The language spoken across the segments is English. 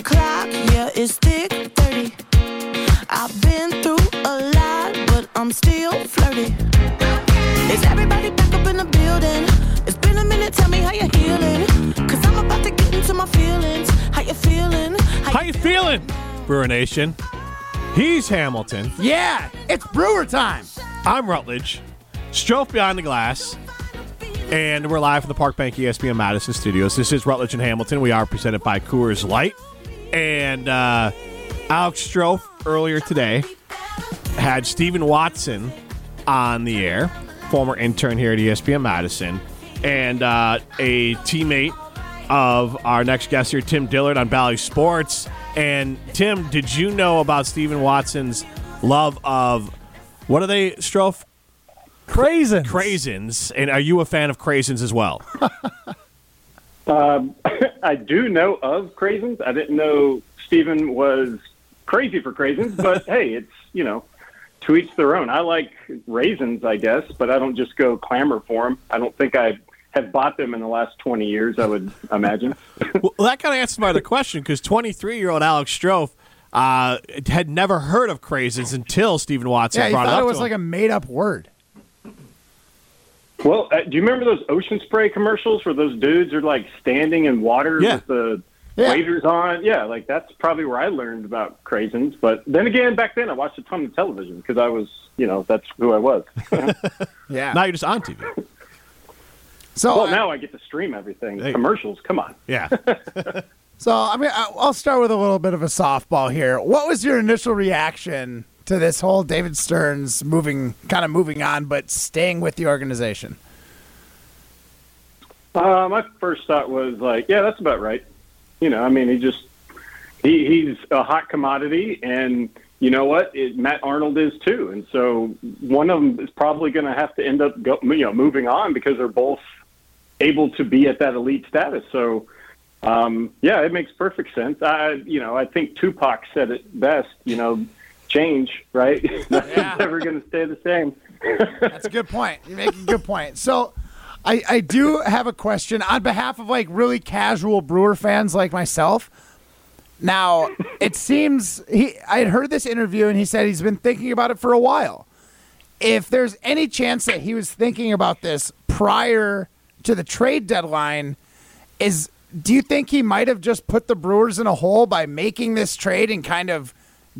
o'clock, yeah, it's thick 30. I've been through a lot, but I'm still flirty. Is everybody back up in the building? It's been a minute, tell me how you're healing. Cause I'm about to get into my feelings. How you feeling? How you feeling, Brewer Nation? He's Hamilton. Yeah, it's brewer time. I'm Rutledge. Strofe behind the glass. And we're live from the Park Bank ESPN Madison studios. This is Rutledge and Hamilton. We are presented by Coors Light. And uh, Alex Strofe earlier today had Stephen Watson on the air, former intern here at ESPN Madison, and uh, a teammate of our next guest here, Tim Dillard on Bally Sports. And Tim, did you know about Stephen Watson's love of what are they, Strofe? Craisins. Craisins. And are you a fan of craisins as well? Um, I do know of craisins. I didn't know Stephen was crazy for craisins, but hey, it's you know, to each their own. I like raisins, I guess, but I don't just go clamor for them. I don't think I have bought them in the last twenty years. I would imagine. well, that kind of answers my other question because 23 year old Alex Strofe uh, had never heard of craisins until Stephen Watson Yeah, he brought it up it was to like him. a made up word. Well, uh, do you remember those ocean spray commercials where those dudes are like standing in water Yeah. with the Yeah. waders on? Yeah, like that's probably where I learned about craisins. But then again, back then I watched a ton of television because I was, you know, that's who I was. Yeah. Now you're just on TV. so Well, uh, now I get to stream everything. Hey. Commercials, come on. Yeah. So I mean, I- I'll start with a little bit of a softball here. What was your initial reaction to this whole David Stearns moving, kind of moving on, but staying with the organization? Uh, my first thought was like, yeah, that's about right. You know, I mean, he just he, he's a hot commodity, and you know what? It, Matt Arnold is too, and so one of them is probably going to have to end up go, you know moving on because they're both able to be at that elite status. So. Um, yeah, it makes perfect sense. I, you know, I think Tupac said it best. You know, change, right? Nothing's Yeah. ever going to stay the same. That's a good point. You make a good point. So, I, I do have a question on behalf of like really casual Brewer fans like myself. Now, it seems he I had heard this interview and he said he's been thinking about it for a while. If there's any chance that he was thinking about this prior to the trade deadline, is do you think he might have just put the Brewers in a hole by making this trade and kind of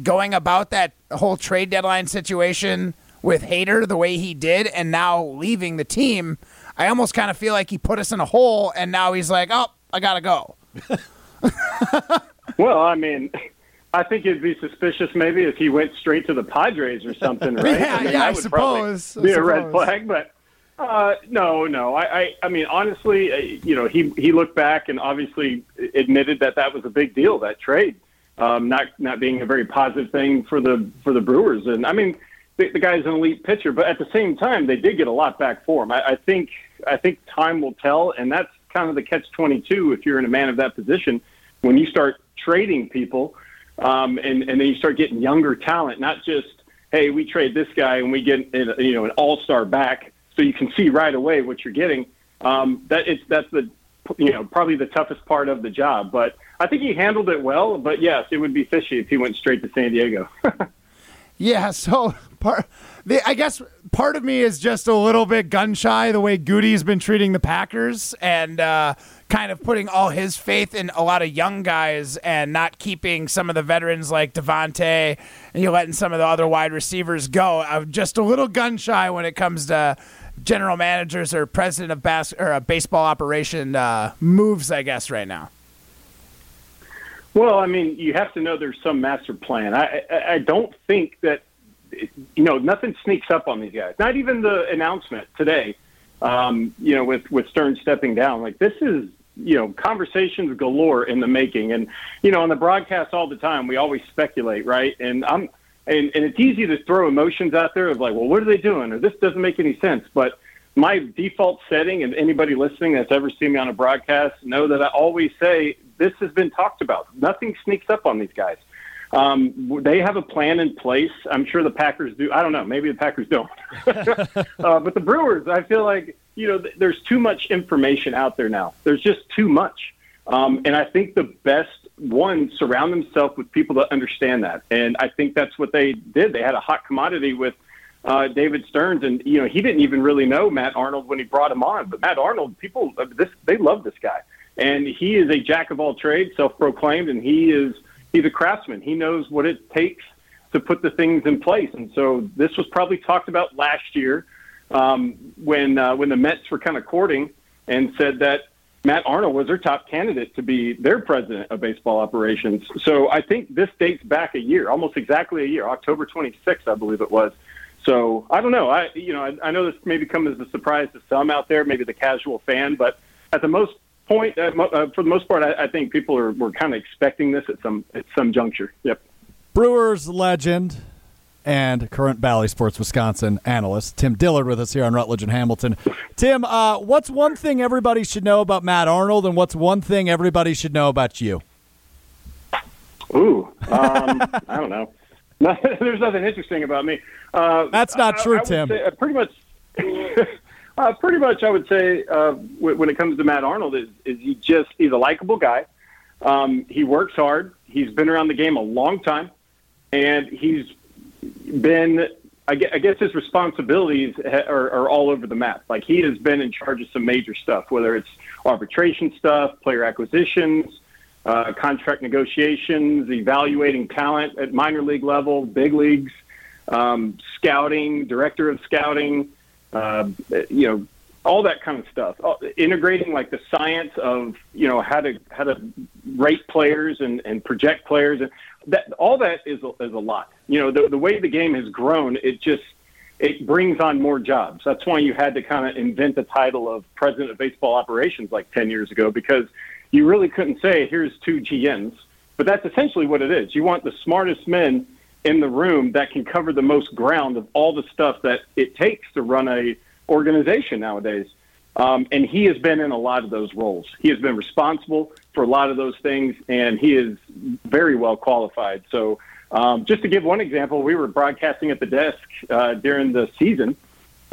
going about that whole trade deadline situation with Hader the way he did and now leaving the team? I almost kind of feel like he put us in a hole and now he's like, "Oh, I got to go." Well, I mean, I think it'd be suspicious maybe if he went straight to the Padres or something, right? Yeah, I mean, yeah, I that would probably suppose, Be a red flag, but uh, no, no. I, I, I mean, honestly, uh, you know, he he looked back and obviously admitted that that was a big deal that trade, um, not not being a very positive thing for the for the Brewers. And I mean, the, the guy's an elite pitcher, but at the same time, they did get a lot back for him. I, I think I think time will tell, and that's kind of the catch twenty two if you're in a man of that position when you start trading people, um, and and then you start getting younger talent, not just hey, we trade this guy and we get you know an all star back, so you can see right away what you're getting. Um, that it's that's the you know probably the toughest part of the job, but I think he handled it well. But yes, it would be fishy if he went straight to San Diego. Yeah, so part the, I guess part of me is just a little bit gun shy the way Gutey's been treating the Packers and uh, kind of putting all his faith in a lot of young guys and not keeping some of the veterans like Davante and you letting some of the other wide receivers go. I'm just a little gun shy when it comes to general managers or president of bas- or a baseball operation uh, moves, I guess, right now. Well, I mean, you have to know there's some master plan. I, I, I don't think that, you know, nothing sneaks up on these guys. Not even the announcement today, um, you know, with, with Stearns stepping down. Like, this is, you know, conversations galore in the making. And, you know, on the broadcast all the time, we always speculate, right? And I'm, and, and it's easy to throw emotions out there of like, well, what are they doing? Or this doesn't make any sense. But my default setting, and anybody listening that's ever seen me on a broadcast know that I always say this has been talked about. Nothing sneaks up on these guys. Um, they have a plan in place. I'm sure the Packers do. I don't know. Maybe the Packers don't. uh, but the Brewers, I feel like you know, th- there's too much information out there now. There's just too much. Um, and I think the best one surround themselves with people that understand that, and I think that's what they did. They had a hot commodity with uh, David Stearns, and you know he didn't even really know Matt Arnold when he brought him on. But Matt Arnold, people uh, this they love this guy, and he is a jack of all trades, self-proclaimed, and he is he's a craftsman. He knows what it takes to put the things in place, and so this was probably talked about last year um, when uh, when the Mets were kind of courting and said that Matt Arnold was their top candidate to be their president of baseball operations. So I think this dates back a year, almost exactly a year, October 26th, I believe it was. So I don't know. I you know I, I know this may come as a surprise to some out there, maybe the casual fan, but at the most point, uh, for the most part, I, I think people are were kind of expecting this at some at some juncture. Yep. Brewers legend and current Bally Sports Wisconsin analyst Tim Dillard with us here on Rutledge and Hamilton. Tim, uh, what's one thing everybody should know about Matt Arnold, and what's one thing everybody should know about you? Ooh, um, I don't know. There's nothing interesting about me. Uh, That's not true, I, I Tim. Say, uh, pretty much. uh, pretty much, I would say uh, when it comes to Matt Arnold, is is he just he's a likable guy. Um, he works hard. He's been around the game a long time, and he's been. I guess his responsibilities are, are all over the map. Like he has been in charge of some major stuff, whether it's arbitration stuff, player acquisitions, uh, contract negotiations, evaluating talent at minor league level, big leagues, um, scouting, director of scouting, uh, you know, all that kind of stuff. Uh, integrating like the science of you know how to how to rate players and, and project players, and that all that is a, is a lot. You know, the the way the game has grown, it just it brings on more jobs. That's why you had to kind of invent the title of president of baseball operations like ten years ago because you really couldn't say here's two GMs, but that's essentially what it is. You want the smartest men in the room that can cover the most ground of all the stuff that it takes to run a organization nowadays. Um, and he has been in a lot of those roles. He has been responsible for a lot of those things, and he is very well qualified. So, um, just to give one example, we were broadcasting at the desk uh, during the season,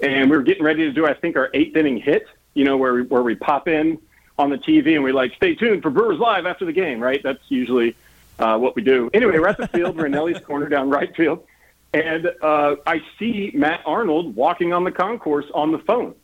and we were getting ready to do, I think, our eighth inning hit. You know, where we, where we pop in on the TV and we like stay tuned for Brewers Live after the game, right? That's usually uh, what we do. Anyway, we're at the field, we're in Ellie's corner down right field, and uh, I see Matt Arnold walking on the concourse on the phone.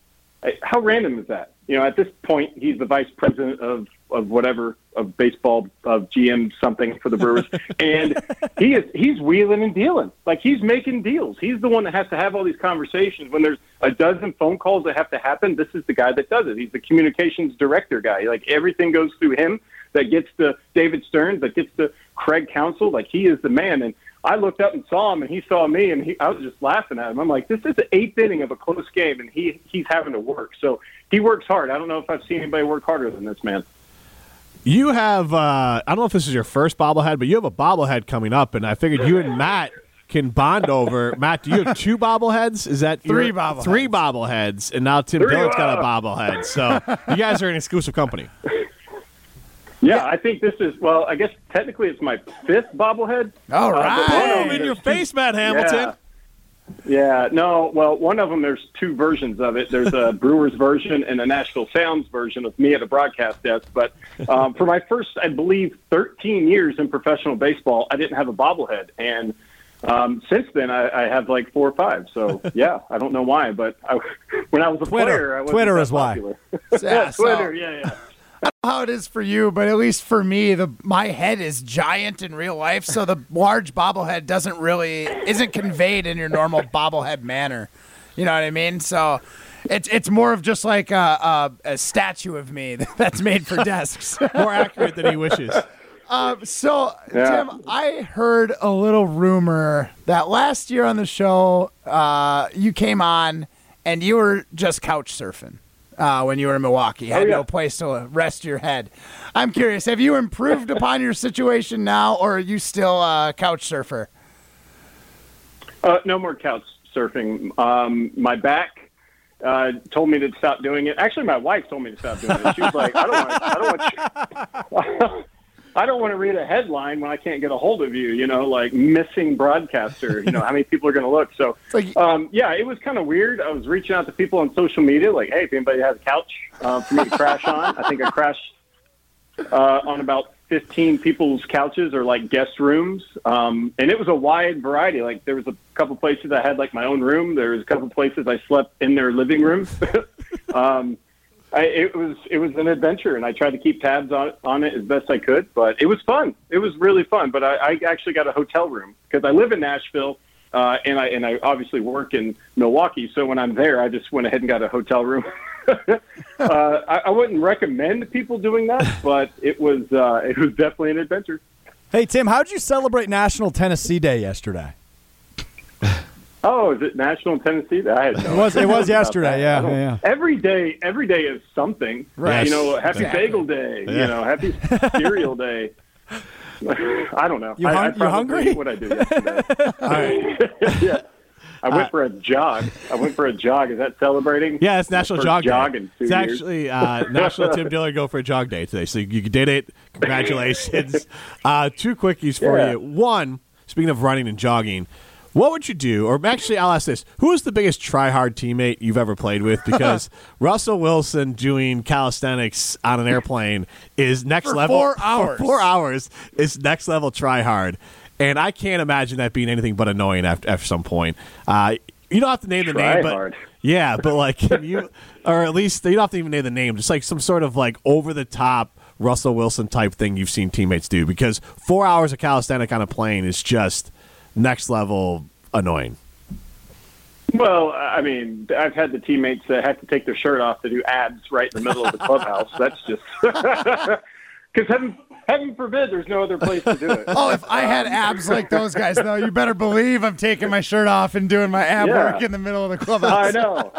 How random is that? You know, at this point, he's the vice president of of whatever of baseball of GM something for the Brewers, and he is he's wheeling and dealing like he's making deals. He's the one that has to have all these conversations when there's a dozen phone calls that have to happen. This is the guy that does it. He's the communications director guy. Like everything goes through him. That gets to David Stearns. That gets to Craig Counsell. Like he is the man. And I looked up and saw him, and he saw me, and he, I was just laughing at him. I'm like, this is the eighth inning of a close game, and he he's having to work. So he works hard. I don't know if I've seen anybody work harder than this man. You have, uh, I don't know if this is your first bobblehead, but you have a bobblehead coming up, and I figured you and Matt can bond over. Matt, do you have two bobbleheads? Is that three your, bobbleheads? Three bobbleheads, and now Tim Three, Dillard's got a bobblehead. So you guys are an exclusive company. Yeah, I think this is well. I guess technically it's my fifth bobblehead. All right, Uh, but right. one of Boom them, in your face, Matt Hamilton. Yeah. Yeah, no, well, one of them, there's two versions of it. There's a Brewers version and a Nashville Sounds version of me at a broadcast desk. But um, for my first, I believe, 13 years in professional baseball, I didn't have a bobblehead. And um, since then, I, I have like four or five. So, yeah, I don't know why, but I, when I was a Twitter. player, I wasn't Twitter that is why. popular. Yeah, yeah, so- Twitter, yeah, yeah. I don't know how it is for you, but at least for me, the my head is giant in real life, so the large bobblehead doesn't really isn't conveyed in your normal bobblehead manner. You know what I mean? So it's it's more of just like a, a, a statue of me that's made for desks. More accurate than he wishes. Um, so, Yeah. Tim, I heard a little rumor that last year on the show, uh, you came on and you were just couch surfing uh, when you were in Milwaukee. You had Oh, yeah. no place to rest your head. I'm curious, have you improved upon your situation now, or are you still a couch surfer? Uh, no more couch surfing. Um, my back uh, told me to stop doing it. Actually, my wife told me to stop doing it. She was like, "I don't want. I don't want." I don't want to read a headline when I can't get a hold of you. You know, like missing broadcaster. You know, how many people are going to look? So, like- um, yeah, it was kind of weird. I was reaching out to people on social media, like, "Hey, if anybody has a couch uh, for me to crash on," I think I crashed uh, on about 15 people's couches or like guest rooms. Um, and it was a wide variety. Like there was a couple places I had like my own room. There was a couple places I slept in their living room. um, I, it was it was an adventure, and I tried to keep tabs on on it as best I could. But it was fun. It was really fun. But I, I actually got a hotel room because I live in Nashville, uh, and I and I obviously work in Milwaukee. So when I'm there, I just went ahead and got a hotel room. uh, I, I wouldn't recommend people doing that, but it was uh, it was definitely an adventure. Hey Tim, how did you celebrate National Tennessee Day yesterday? Oh, is it National Tennessee? I had no It was- it was yesterday, that. yeah, yeah. Every day, every day is something. Right. You know, Happy Exactly. Bagel Day. Yeah. You know, Happy Cereal Day. I don't know. You I, hung- I you hungry? What I do yesterday. yeah. I Uh, went for a jog. I went for a jog. Is that celebrating? Yeah, it's National Jog Day. jog it's years. actually uh, National Tim Dillard Go for a Jog Day today. So you did it. Congratulations. uh, two quickies for Yeah. you. One, speaking of running and jogging, what would you do? Or actually, I'll ask this: Who is the biggest try-hard teammate you've ever played with? Because Russell Wilson doing calisthenics on an airplane is next For level. four for hours. four hours is next level try-hard, and I can't imagine that being anything but annoying after, after some point. Uh, you don't have to name the name, but Try-hard. yeah, but like, can you, or at least you don't have to even name the name, just like some sort of like over the top Russell Wilson type thing you've seen teammates do. Because four hours of calisthenic on a plane is just next level annoying. Well, I mean, I've had the teammates that have to take their shirt off to do abs right in the middle of the clubhouse. That's just because heaven, heaven forbid, there's no other place to do it. Oh, if I had abs like those guys, though, you better believe I'm taking my shirt off and doing my ab Yeah. work in the middle of the clubhouse. I know.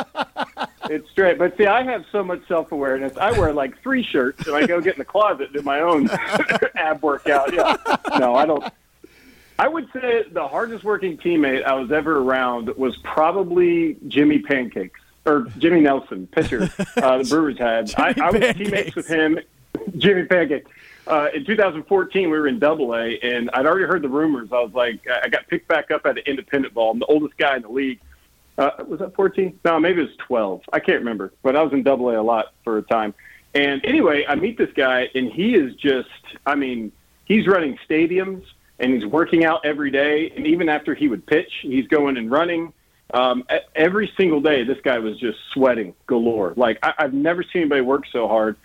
It's straight. But see, I have so much self awareness. I wear like three shirts and I go get in the closet and do my own ab workout. Yeah. No, I don't. I would say the hardest working teammate I was ever around was probably Jimmy Pancakes or Jimmy Nelson, pitcher uh, the Brewers had. I, I was teammates with him, Jimmy Pancake. Uh, in 2014, we were in Double A, and I'd already heard the rumors. I was like, I got picked back up at an independent ball. I'm the oldest guy in the league. Uh, was that 14? No, maybe it was 12. I can't remember, but I was in Double A a lot for a time. And anyway, I meet this guy, and he is just, I mean, he's running stadiums and he's working out every day. And even after he would pitch, he's going and running. Um, every single day, this guy was just sweating galore. Like, I, I've never seen anybody work so hard.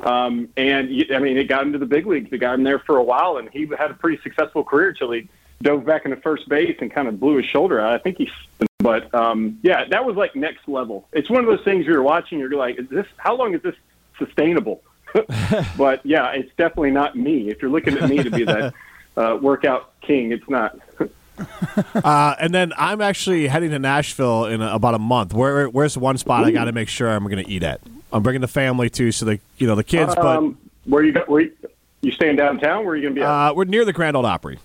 Um, and I mean, it got him to the big leagues. It got him there for a while, and he had a pretty successful career till he dove back into first base and kind of blew his shoulder out. I think he, but um, yeah, that was like next level. It's one of those things you're watching. You're like, is this? How long is this sustainable? but yeah, it's definitely not me. If you're looking at me to be that uh, workout king, it's not. Uh, and then I'm actually heading to Nashville in a, about a month. Where, where's the one spot I got to make sure I'm going to eat at? I'm bringing the family too, so the you know the kids. Um, where you go? Where you, you staying downtown? Where are you going to be? At? uh, we're near the Grand Ole Opry.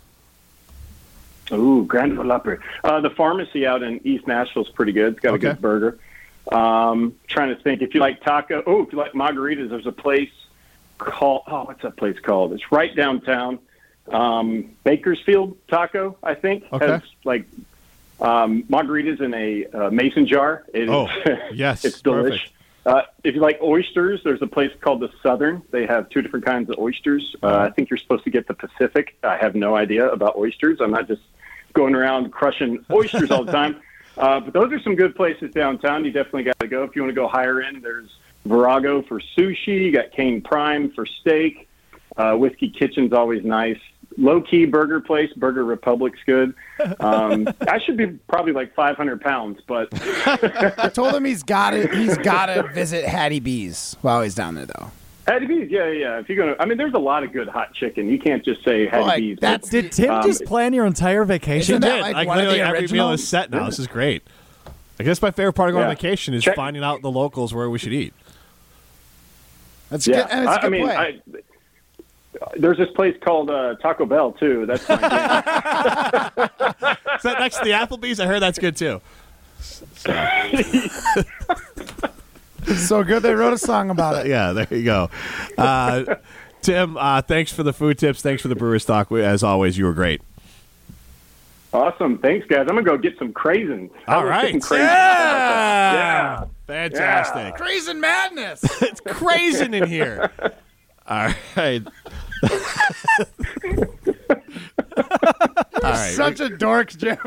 Ooh, Grand Ole Opry. Uh, the pharmacy out in East Nashville is pretty good. It's got Okay. a good burger. Um, trying to think if you like taco. Oh, if you like margaritas, there's a place called. Oh, what's that place called? It's right downtown. Um, Bakersfield Taco, I think, Okay. has like um, margaritas in a uh, mason jar. It is- Oh, yes, it's delicious. Uh, if you like oysters, there's a place called the Southern. They have two different kinds of oysters. Uh, I think you're supposed to get the Pacific. I have no idea about oysters. I'm not just going around crushing oysters all the time. Uh, but those are some good places downtown. You definitely got to go if you want to go higher end. There's Virago for sushi. You got Kayne Prime for steak. Uh, Whiskey Kitchen's always nice. Low key burger place, Burger Republic's good. Um, I should be probably like 500 pounds, but I told him he's got to he's got to visit Hattie B's while he's down there, though. Hattie B's, yeah, yeah. If you're gonna, I mean, there's a lot of good hot chicken. You can't just say Hattie like, B's. that's- Did Tim Um, just plan your entire vacation? Isn't that did. like Like, literally the every meal is set now. This is great. I guess my favorite part of going on vacation is Check- finding out the locals where we should eat. That's yeah. good. And it's a I, I good mean, play. I, there's this place called uh, Taco Bell too. That's my. Is that next to the Applebee's? I heard that's good too. so good they wrote a song about it. Yeah, there you go. Uh, Tim, uh, thanks for the food tips. Thanks for the Brewers talk. As always, you were great. awesome. Thanks, guys. I'm gonna go get some craisins. I All right. getting craisins. Yeah. Yeah. Fantastic. Crazy madness. It's crazy in here. All right. Right. Such a dork, Jim.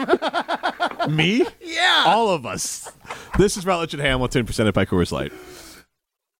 Me? yeah. All of us. This is Rutledge and Hamilton presented by Coors Light.